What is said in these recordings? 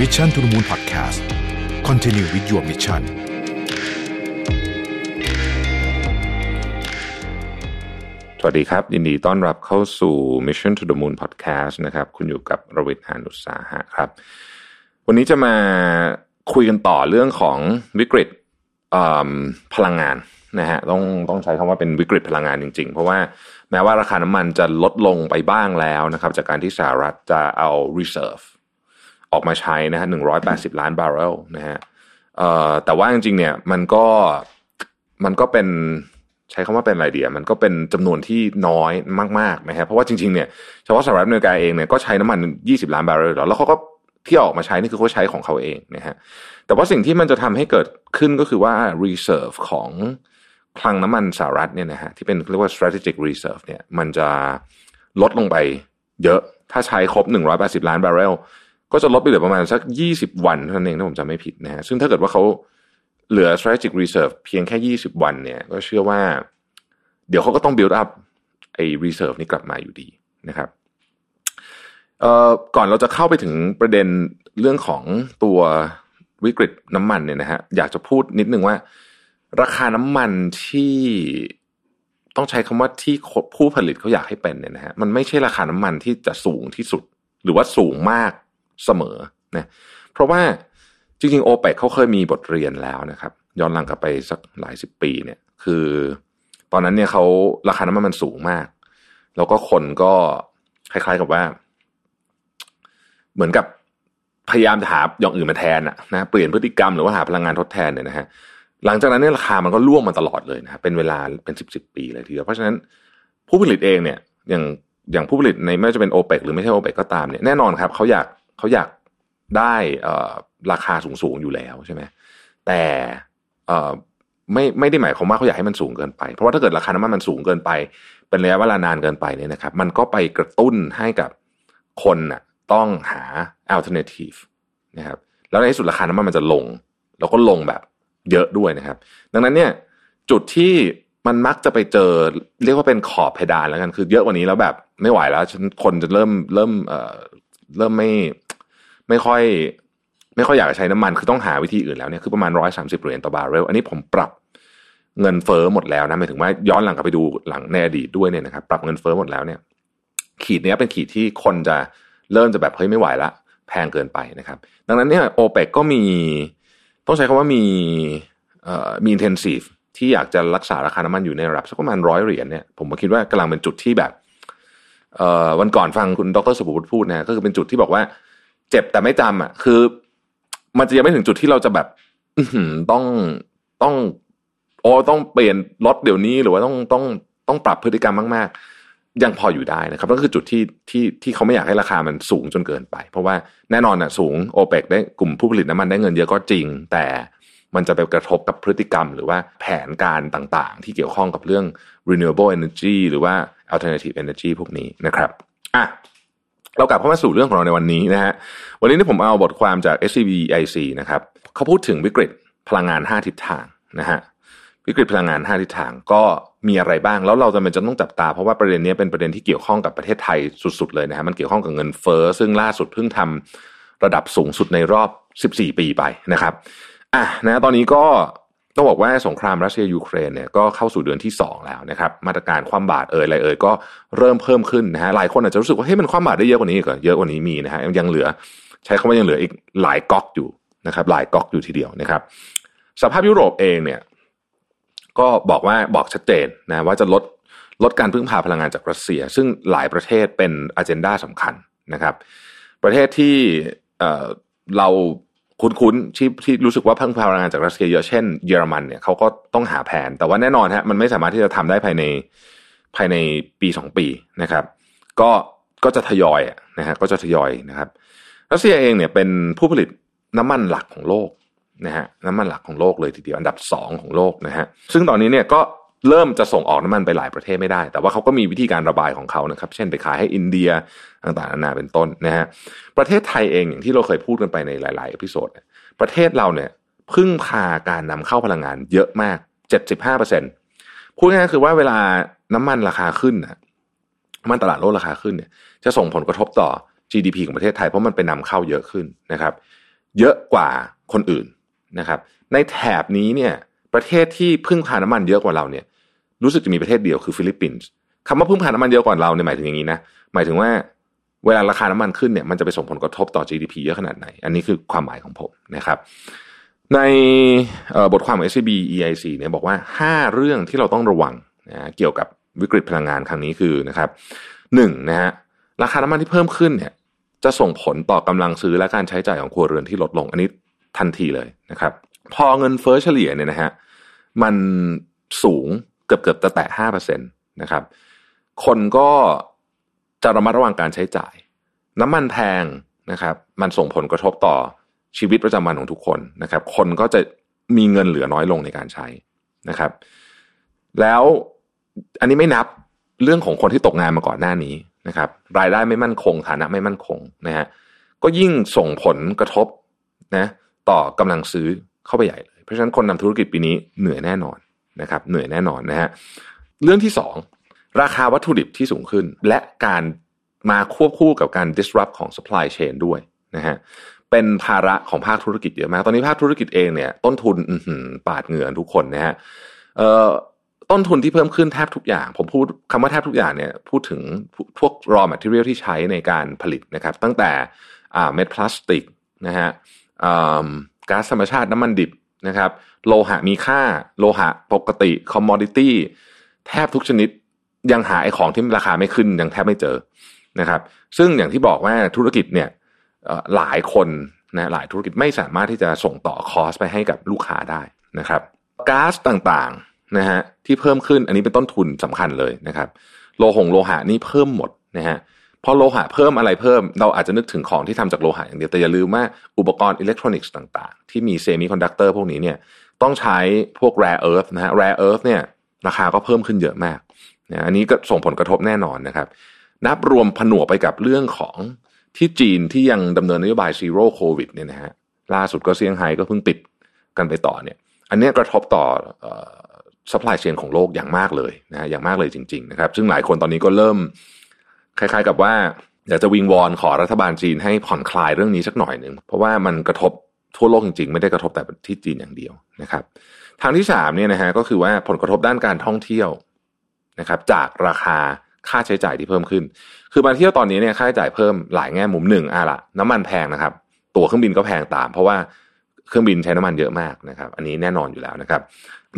Mission to the Moon Podcast Continue with your mission สวัสดีครับยินดีต้อนรับเข้าสู่ Mission to the Moon Podcast นะครับ คุณอยู่กับรวิทยานุสาหะครับ วันนี้จะมาคุยกันต่อเรื่องของวิกฤตพลังงานนะฮะต้องต้องใช้คำว่าเป็นวิกฤตพลังงานจริง ๆ เพราะว่าแม้ว่าราคาน้ำมันจะลดลงไปบ้างแล้วนะครับ จากการที่สหรัฐจะเอา reserve ออกมาใช้นะฮะหนึ่งร้อยแปดสิบล้านบาร์เรลนะฮะเอ่อแต่ว่าจริงๆเนี่ยมันก็มันก็เป็นใช้คำว่าเป็นอะไรเดียมันก็เป็นจำนวนที่น้อยมากๆนะฮะเพราะว่าจริงๆเนี่ยเฉพาะสหรัฐอเมริกาเองเนี่ยก็ใช้น้ำมันยี่สิบล้านบาร์เรลแล้วเขาก็ที่ออกมาใช้นี่คือเขาใช้ของเขาเองนะฮะแต่ว่าสิ่งที่มันจะทำให้เกิดขึ้นก็คือว่า reserve ของคลังน้ำมันสหรัฐเนี่ยนะฮะที่เป็นเรียกว่า strategic reserve เนี่ยมันจะลดลงไปเยอะถ้าใช้ครบ 180 ล้านบาร์เรล ก็จะลดไปเหลือประมาณสัก 20 วันเท่านั้นเองถ้าผมจำไม่ผิดนะฮะซึ่งถ้าเกิดว่าเขาเหลือ strategic reserve เพียงแค่ 20 วันเนี่ย ก็เชื่อว่า เดี๋ยวเขาก็ต้อง build up ไอ้ reserve นี้กลับมาอยู่ดีนะครับเอ่อก่อนเราจะเข้าไปถึงประเด็นเรื่องของตัววิกฤตน้ำมันเนี่ยนะฮะอยากจะพูดนิดนึงว่า ราคาน้ำมันที่ต้องใช้คำว่าที่ผู้ผลิตเขาอยากให้เป็นเนี่ยนะฮะมันไม่ใช่ราคาน้ำมันที่จะสูงที่สุด หรือว่าสูงมาก เสมอนะเพราะว่าจริงๆโอเปกเขาเคยมีบทเรียนแล้วนะครับ ย้อนหลังกลับไปสักหลายสิบปีเนี่ย คือ ตอนนั้นเนี่ยเขาราคาน้ำมันมันสูงมาก แล้วก็คนก็คล้ายๆกับว่า เหมือนกับพยายามจะหาอย่างอื่นมาแทนอะนะเปลี่ยนพฤติกรรมหรือว่าหาพลังงานทดแทนเนี่ยนะฮะหลังจากนั้นเนี่ยราคามันก็ร่วงมาตลอดเลยนะเป็นเวลาเป็นสิบสิบปีเลยทีเดียวเพราะฉะนั้นผู้ผลิตเองเนี่ยอย่างอย่างผู้ผลิตในไม่ว่าจะเป็นโอเปกหรือไม่ใช่โอเปกก็ตามเนี่ยแน่นอนครับเขาอยาก เขาอยากได้ราคาสูงสูงอยู่แล้วใช่ไหมแต่ไม่ไม่ได้หมายความว่าเขาอยากให้มันสูงเกินไป เพราะว่าถ้าเกิดราคาน้ำมันมันสูงเกินไป เป็นระยะเวลานานเกินไปเนี่ยนะครับ มันก็ไปกระตุ้นให้กับคนน่ะต้องหา alternative นะครับแล้วในที่สุดราคาน้ำมันมันจะลง แล้วก็ลงแบบเยอะด้วยนะครับ ดังนั้นเนี่ยจุดที่มันมักจะไปเจอเรียกว่าเป็นขอบเพดานแล้วกันคือ เยอะกว่านี้แล้วแบบไม่ไหวแล้ว คนจะเริ่มเริ่มเอ่อเริ่มไม่ ไม่ค่อย ไม่ค่อยอยากใช้น้ำมันคือต้องหาวิธีอื่นแล้วเนี่ยคือประมาณร้อยสามสิบเหรียญต่อบาร์เรลอันนี้ผมปรับเงินเฟอ้อหมดแล้วนะหมายถึงว่าย้อนหลังกลับไปดูหลังในอดีตด้วยเนี่ยนะครับปรับเงินเฟอ้อหมดแล้วเนี่ย ขีดนี้เป็นขีดที่คนจะเริ่มจะแบบเฮ้ยไม่ไหวละแพงเกินไปนะครับ ดังนั้นเนี่ยโอเปกก็มีต้องใช้คำว่ามีเอ่อมีอินเทนซีฟที่อยากจะรักษาราคาน้ำมันอยู่ในระดับสักประมาณร้อยเหรียญเนี่ยผมก็คิดว่ากำลังเป็นจุดที่แบบเอ่อวันก่อนฟังคุณดรสุภวุฒิพูดนะก็คือเป็นจุดที่บอกว่า เจ็บแต่ไม่จำอะ คือ มันจะยังไม่ถึงจุดที่เราจะแบบต้องต้องโอ้ต้องเปลี่ยนรถเดี๋ยวนี้หรือว่าต้องต้องต้องปรับพฤติกรรมมาก ๆ ยังพออยู่ได้นะครับนั่นคือจุดที่ที่ที่เขาไม่อยากให้ราคามันสูงจนเกินไป เพราะว่าแน่นอนอะสูงโอเปกได้กลุ่มผู้ผลิตน้ำมันได้เงินเยอะก็จริง แต่มันจะไปกระทบกับพฤติกรรม หรือว่าแผนการต่างๆ ที่เกี่ยวข้องกับเรื่อง renewable energy หรือว่า alternative energy พวกนี้นะครับอะ เรากลับเข้ามาสู่เรื่องของเราในวันนี้นะฮะ วันนี้ที่ผมเอาบทความจาก SCBIC นะครับเขาพูดถึงวิกฤตพลังงาน 5 ทิศทางนะฮะ วิกฤตพลังงาน 5 ทิศทางก็มีอะไรบ้าง แล้วเราจะเป็นจะต้องจับตา เพราะว่าประเด็นนี้เป็นประเด็นที่เกี่ยวข้องกับประเทศไทยสุดๆเลยนะฮะ มันเกี่ยวข้องกับเงินเฟ้อ ซึ่งล่าสุดเพิ่งทำระดับสูงสุดในรอบ 14 ปีไปนะครับ อะนะ ตอนนี้ก็ ต้องบอกว่าสงครามรัสเซียยูเครนเนี่ยก็เข้าสู่เดือนที่ 2 แล้วนะครับ มาตรการความบาดเอ่ยอะไรเอ่ยก็เริ่มเพิ่มขึ้นนะฮะหลายคนอาจจะรู้สึกว่าเฮ้ยมันความบาดได้เยอะกว่านี้ก็เยอะกว่านี้มีนะฮะยังเหลือ ใช้คำว่ายังเหลืออีกหลายก๊อกอยู่นะครับ หลายก๊อกอยู่ทีเดียวนะครับ สภาพยุโรปเองเนี่ย ก็บอกว่าบอกชัดเจนนะว่าจะลดลดการพึ่งพาพลังงานจากรัสเซีย ซึ่งหลายประเทศเป็นอเจนดาสำคัญนะครับ ประเทศที่เเรา คุ้นๆที่ที่รู้สึกว่าพึ่งพาพลังงานจากรัสเซียเยอะเช่นเยอรมันเนี่ยเขาก็ต้องหาแผน แต่ว่าแน่นอนฮะมันไม่สามารถที่จะทำได้ภายในภายในปีสองปีนะครับ ก็ก็จะทยอยนะฮะก็จะทยอยนะครับ รัสเซียเองเนี่ยเป็นผู้ผลิตน้ำมันหลักของโลกนะฮะน้ำมันหลักของโลกเลยทีเดียวอันดับสองของโลกนะฮะซึ่งตอนนี้เนี่ยก็ เริ่มจะส่งออกน้ำมันไปหลายประเทศไม่ได้ แต่ว่าเขาก็มีวิธีการระบายของเขานะครับ เช่นไปขายให้อินเดียต่างๆนานาเป็นต้นนะฮะประเทศไทยเองอย่างที่เราเคยพูดกันไปในหลายๆ episode ประเทศเราเนี่ยพึ่งพาการนำเข้าพลังงานเยอะมาก 75เปอร์เซ็นพูดง่ายๆคือว่าเวลาน้ำมันราคาขึ้นนะมันตลาดโลกราคาขึ้นเนี่ยจะส่งผลกระทบต่อ GDP ของประเทศไทยเพราะมันเป็นนำเข้าเยอะขึ้นนะครับ เยอะกว่าคนอื่นนะครับ ในแถบนี้เนี่ยประเทศที่พึ่งพาน้ำมันเยอะกว่าเราเนี่ย รู้สึกจะมีประเทศเดียวคือฟิลิปปินส์คำว่าพึ่งพาน้ำมันเยอะกว่าเราเนี่ยหมายถึงอย่างนี้นะหมายถึงว่าเวลาราคาน้ำมันขึ้นเนี่ยมันจะไปส่งผลกระทบต่อ GDP เยอะขนาดไหน อันนี้คือความหมายของผมนะครับ ในบทความของ SCB EIC เนี่ยบอกว่า 5 เรื่องที่เราต้องระวังนะเกี่ยวกับวิกฤตพลังงานครั้งนี้คือนะครับหนึ่งนะฮะราคาน้ำมันที่เพิ่มขึ้นเนี่ยจะส่งผลต่อกำลังซื้อและการใช้จ่ายของครัวเรือนที่ลดลง อันนี้ทันทีเลยนะครับ พอเงินเฟ้อเฉลี่ยเนี่ยนะฮะมันสูง เกือบเกือบจะแตะห้าเปอร์เซ็นตนะครับ คนก็จะระมัดระวังการใช้จ่าย น้ำมันแพงนะครับ มันส่งผลกระทบต่อชีวิตประจำวันของทุกคนนะครับ คนก็จะมีเงินเหลือน้อยลงในการใช้นะครับ แล้วอันนี้ไม่นับเรื่องของคนที่ตกงานมาก่อนหน้านี้นะครับ รายได้ไม่มั่นคง ฐานะไม่มั่นคงนะฮะก็ยิ่งส่งผลกระทบนะต่อกำลังซื้อเข้าไปใหญ่เลย เพราะฉะนั้นคนนำธุรกิจปีนี้เหนื่อยแน่นอน นะครับเหนื่อยแน่นอนนะฮะเรื่องที่สองราคาวัตถุดิบที่สูงขึ้น และการมาควบคู่กับการ disrupt ของ supply chain ด้วยนะฮะเป็นภาระของภาคธุรกิจเยอะมาก ตอนนี้ภาคธุรกิจเองเนี่ยต้นทุนปาดเหงื่อทุกคนนะฮะต้นทุนที่เพิ่มขึ้นแทบทุกอย่าง ผมพูดคำว่าแทบทุกอย่างเนี่ยพูดถึงพวก raw material ที่ใช้ในการผลิตนะครับ ตั้งแต่เม็ดพลาสติกนะฮะก๊าซธรรมชาติน้ำมันดิบ นะครับ โลหะมีค่า โลหะปกติคอมมอดิตี้แทบทุกชนิดยังหาไอ้ของที่ราคาไม่ขึ้นยังแทบไม่เจอนะครับ ซึ่งอย่างที่บอกว่าธุรกิจเนี่ยหลายคนนะหลายธุรกิจไม่สามารถที่จะส่งต่อคอสไปให้กับลูกค้าได้นะครับก๊าซต่างๆนะฮะที่เพิ่มขึ้นอันนี้เป็นต้นทุนสำคัญเลยนะครับ โลหงโลหะนี่เพิ่มหมดนะฮะ พอโลหะเพิ่มอะไรเพิ่ม เราอาจจะนึกถึงของที่ทำจากโลหะอย่างเดียวแต่อย่าลืมว่าอุปกรณ์อิเล็กทรอนิกส์ต่างๆ ที่มีเซมิคอนดักเตอร์พวกนี้เนี่ยต้องใช้พวก rare earth นะฮะ rare earth เนี่ยราคาก็เพิ่มขึ้นเยอะมากนะอันนี้ก็ส่งผลกระทบแน่นอนนะครับ นับรวมผนวกไปกับเรื่องของที่จีนที่ยังดำเนินนโยบาย zero โควิดเนี่ยนะฮะล่าสุดก็เซี่ยงไฮ้ก็เพิ่งปิดกันไปต่อเนี่ย อันนี้กระทบต่อ supply chain ของโลกอย่างมากเลยนะฮะอย่างมากเลยจริง ๆ นะครับ ซึ่งหลายคนตอนนี้ก็เริ่ม คล้ายๆกับว่าอยากจะวิงวอนขอรัฐบาลจีนให้ผ่อนคลายเรื่องนี้สักหน่อยหนึ่งเพราะว่ามันกระทบทั่วโลกจริงๆ ไม่ได้กระทบแต่ที่จีนอย่างเดียวนะครับ ทางที่สามเนี่ยนะฮะก็คือว่าผลกระทบด้านการท่องเที่ยวนะครับ จากราคาค่าใช้จ่ายที่เพิ่มขึ้น คือมาเที่ยวตอนนี้เนี่ยค่าใช้จ่ายเพิ่มหลายแง่มุมหนึ่งอะละน้ำมันแพงนะครับ ตั๋วเครื่องบินก็แพงตาม เพราะว่าเครื่องบินใช้น้ำมันเยอะมากนะครับ อันนี้แน่นอนอยู่แล้วนะครับ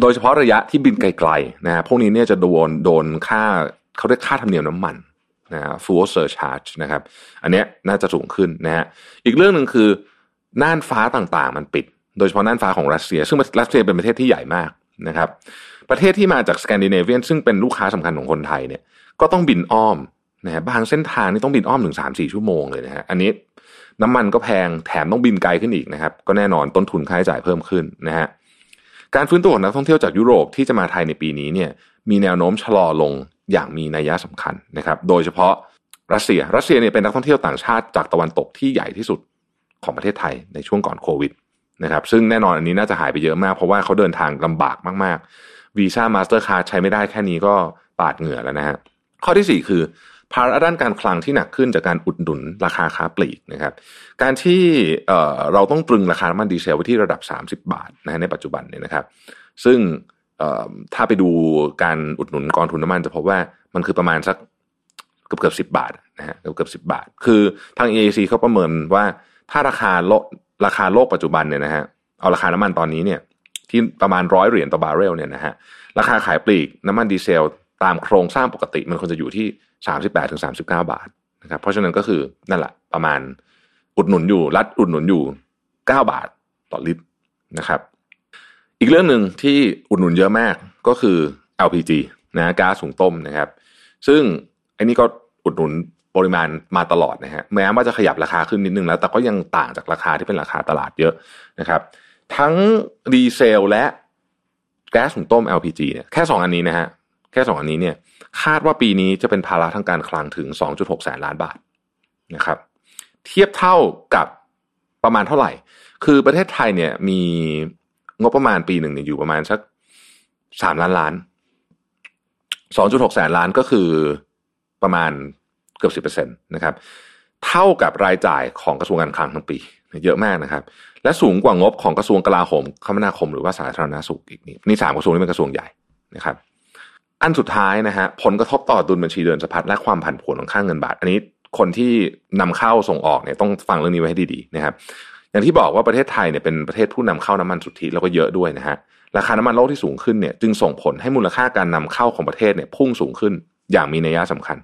โดยเฉพาะระยะที่บินไกลๆนะฮะพวกนี้เนี่ยจะโดนโดนค่าเขาเรียกค่าธรรมเนียมน้ำมัน นะฮะ fuel surcharge นะครับ อันนี้น่าจะสูงขึ้นนะฮะอีกเรื่องหนึ่งคือน่านฟ้าต่างๆ มันปิด โดยเฉพาะน่านฟ้าของรัสเซีย ซึ่งรัสเซียเป็นประเทศที่ใหญ่มากนะครับ ประเทศที่มาจากสแกนดิเนเวียนซึ่งเป็นลูกค้าสำคัญของคนไทยเนี่ยก็ต้องบินอ้อมนะฮะบางเส้นทางนี่ต้องบินอ้อมถึงสามสี่ชั่วโมงเลยนะฮะอันนี้น้ำมันก็แพงแถมต้องบินไกลขึ้นอีกนะครับ ก็แน่นอนต้นทุนค่าใช้จ่ายเพิ่มขึ้นนะฮะการฟื้นตัวของนักท่องเที่ยวจากยุโรปที่จะมาไทยในปีนี้เนี่ยมีแนวโน้มชะลอลง อย่างมีนัยสำคัญนะครับ โดยเฉพาะรัสเซีย รัสเซียเนี่ยเป็นนักท่องเที่ยวต่างชาติจากตะวันตกที่ใหญ่ที่สุดของประเทศไทยในช่วงก่อนโควิดนะครับ ซึ่งแน่นอนอันนี้น่าจะหายไปเยอะมาก เพราะว่าเขาเดินทางลำบากมากๆวีซ่ามาสเตอร์การ์ดใช้ไม่ได้แค่นี้ก็ปาดเหงื่อแล้วนะฮะข้อที่ 4 คือภาระด้านการคลังที่หนักขึ้นจากการอุดหนุนราคาค้าปลีกนะครับ การที่เเราต้องตรึงราคาน้ำมันดีเซลไว้ที่ระดับ 30 บาทนะในปัจจุบันเนี่ยนะครับ ซึ่ง ถ้าไปดูการอุดหนุนกองทุนน้ำมันจะพบว่ามันคือประมาณสักเกือบเกือบสิบาทนะฮะเกือบเกือบสิบาท คือทาง EAC เขาประเมินว่าถ้าราคาโลราคาโลกปัจจุบันเนี่ยนะฮะเอาราคาน้ำมันตอนนี้เนี่ยที่ประมาณร้อยเหรียญต่อบาร์เรลเนี่ยนะฮะราคาขายปลีกน้ำมันดีเซลตามโครงสร้างปกติมันควรจะอยู่ที่สามสิบแปดถึงสามสิบเก้าบาทนะครับเพราะฉะนั้นก็คือนั่นแหละประมาณอุดหนุนอยู่รัดอุดหนุนอยู่เก้าบาทต่อลิตรนะครับ อีกเรื่องหนึ่งที่อุดหนุนเยอะมากก็คือ LPG นะก๊าซหุงต้มนะครับ ซึ่งไอ้นี่ก็อุดหนุนปริมาณมาตลอดนะฮะแม้ว่าจะขยับราคาขึ้นนิดนึงแล้ว แต่ก็ยังต่างจากราคาที่เป็นราคาตลาดเยอะนะครับ ทั้งดีเซลและแก๊สหุงต้ม LPG เนี่ยแค่สองอันนี้นะฮะแค่สองอันนี้เนี่ยคาดว่าปีนี้จะเป็นภาระทางการคลังถึง 2.6 แสนล้านบาทนะครับ เทียบเท่ากับประมาณเท่าไหร่ คือประเทศไทยเนี่ยมี งบประมาณปีหนึ่งเนี่ยอยู่ประมาณสักสามล้านล้าน2.6แสนล้านก็คือประมาณเกือบสิบเปอร์เซ็นตนะครับ เท่ากับรายจ่ายของกระทรวงการคลังทั้งปี เยอะมากนะครับ และสูงกว่างบของกระทรวงกลาโหมคมนาคมหรือว่าสาธารณสุขอีกนี่นี่สามกระทรวงนี้เป็นกระทรวงใหญ่นะครับ อันสุดท้ายนะฮะผลกระทบต่อดุลบัญชีเดินสะพัดและความผันผวนของค่างเงินบาท อันนี้คนที่นำเข้าส่งออกเนี่ยต้องฟังเรื่องนี้ไว้ให้ดีๆนะครับ อย่างที่บอกว่าประเทศไทยเนี่ยเป็นประเทศผู้นำเข้าน้ำมันสุทธิแล้วก็เยอะด้วยนะฮะราคาน้ำมันโลกที่สูงขึ้นเนี่ยจึงส่งผลให้มูลค่าการนำเข้าของประเทศเนี่ยพุ่งสูงขึ้นอย่างมีนัยสำคัญ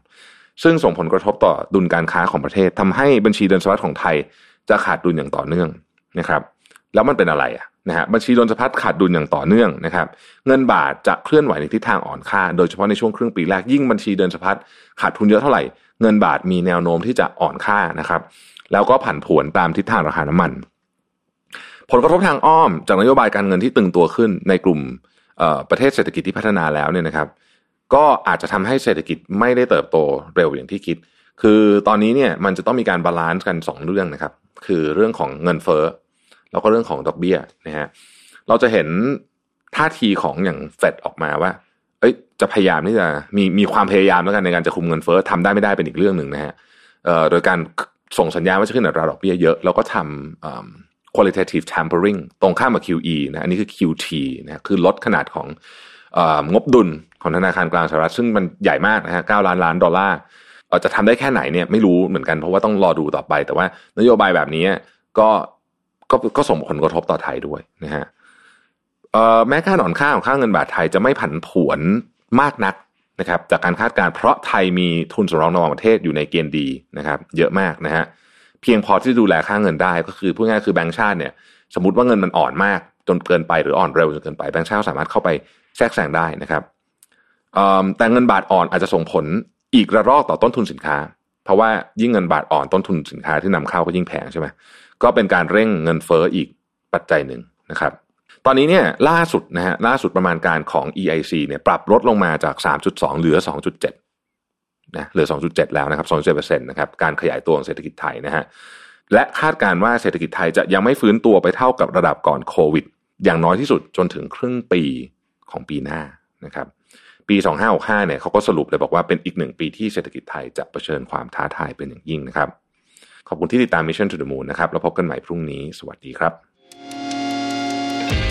ซึ่งส่งผลกระทบต่อดุลการค้าของประเทศทำให้บัญชีเดินสะพัดของไทยจะขาดดุลอย่างต่อเนื่องนะครับแล้วมันเป็นอะไรอะนะฮะบัญชีเดินสะพัดขาดดุลอย่างต่อเนื่องนะครับเงินบาทจะเคลื่อนไหวในทิศทางอ่อนค่า โดยเฉพาะในช่วงครึ่งปีแรกยิ่งบัญชีเดินสะพัดขาดทุนเยอะเท่าไหร่ เงินบาทมีแนวโน้มที่จะอ่อนค่านะครับ แล้วก็ผันผวนตามทิศทางราคาน้ำมัน ผลกระทบทางอ้อมจากนโยบายการเงินที่ตึงตัวขึ้นในกลุ่มประเทศเศรษฐกิจที่พัฒนาแล้วเนี่ยนะครับ ก็อาจจะทำให้เศรษฐกิจไม่ได้เติบโตเร็วอย่างที่คิด คือตอนนี้เนี่ยมันจะต้องมีการ balance กัน 2 เรื่องนะครับ คือเรื่องของเงินเฟ้อแล้วก็เรื่องของดอกเบี้ยนะฮะเราจะเห็นท่าทีของอย่างเฟดออกมาว่า เอ้ยจะพยายามที่จะมีมีความพยายามแล้วกันในการจะคุมเงินเฟ้อทำได้ไม่ได้เป็นอีกเรื่องหนึ่งนะฮะโดยการส่งสัญญาณว่าจะขึ้นอัตราดอกเบี้ยเยอะแล้วก็ทำ quantitative tightening ตรงข้ามกับ QE นะอันนี้คือ QT นะคือลดขนาดของงบดุลของธนาคารกลางสหรัฐซึ่งมันใหญ่มากนะฮะ9ล้านล้านดอลลาร์จะทำได้แค่ไหนเนี่ยไม่รู้เหมือนกันเพราะว่าต้องรอดูต่อไป แต่ว่านโยบายแบบนี้ก็ก็ก็ส่งผลกระทบต่อไทยด้วยนะฮะ แม้ค่าหนอนค่าของค่าเงินบาทไทยจะไม่ผันผวนมากนักนะครับ จากการคาดการณ์เพราะไทยมีทุนสำรองระหว่างประเทศอยู่ในเกณฑ์ดีนะครับ เยอะมากนะฮะเพียงพอที่ดูแลค่าเงินได้ก็คือพูดง่ายคือแบงก์ชาติเนี่ยสมมติว่าเงินมันอ่อนมากจนเกินไปหรืออ่อนเร็วจนเกินไปแบงก์ชาติสามารถเข้าไปแทรกแซงได้นะครับแต่เงินบาทอ่อนอาจจะส่งผลอีกระรอกต่อต้นทุนสินค้า เพราะว่ายิ่งเงินบาทอ่อนต้นทุนสินค้าที่นำเข้าก็ยิ่งแพงใช่ไหมก็เป็นการเร่งเงินเฟ้ออีกปัจจัยหนึ่งนะครับ ตอนนี้เนี่ยล่าสุดนะฮะล่าสุดประมาณการของ EIC เนี่ยปรับลดลงมาจาก 3.2 เหลือ 2.7นะเหลือ 2.7 แล้วนะครับ2.7%นะครับการขยายตัวของเศรษฐกิจไทยนะฮะและคาดการว่าเศรษฐกิจไทยจะยังไม่ฟื้นตัวไปเท่ากับระดับก่อนโควิด อย่างน้อยที่สุดจนถึงครึ่งปีของปีหน้านะครับปี 2565เนี่ยเขาก็สรุปเลยบอกว่าเป็นอีกหนึ่งปีที่เศรษฐกิจไทยจะเผชิญความท้าทายเป็นอย่างยิ่งนะครับ ขอบคุณที่ติดตาม Mission to the Moon นะครับแล้วพบกันใหม่พรุ่งนี้ สวัสดีครับ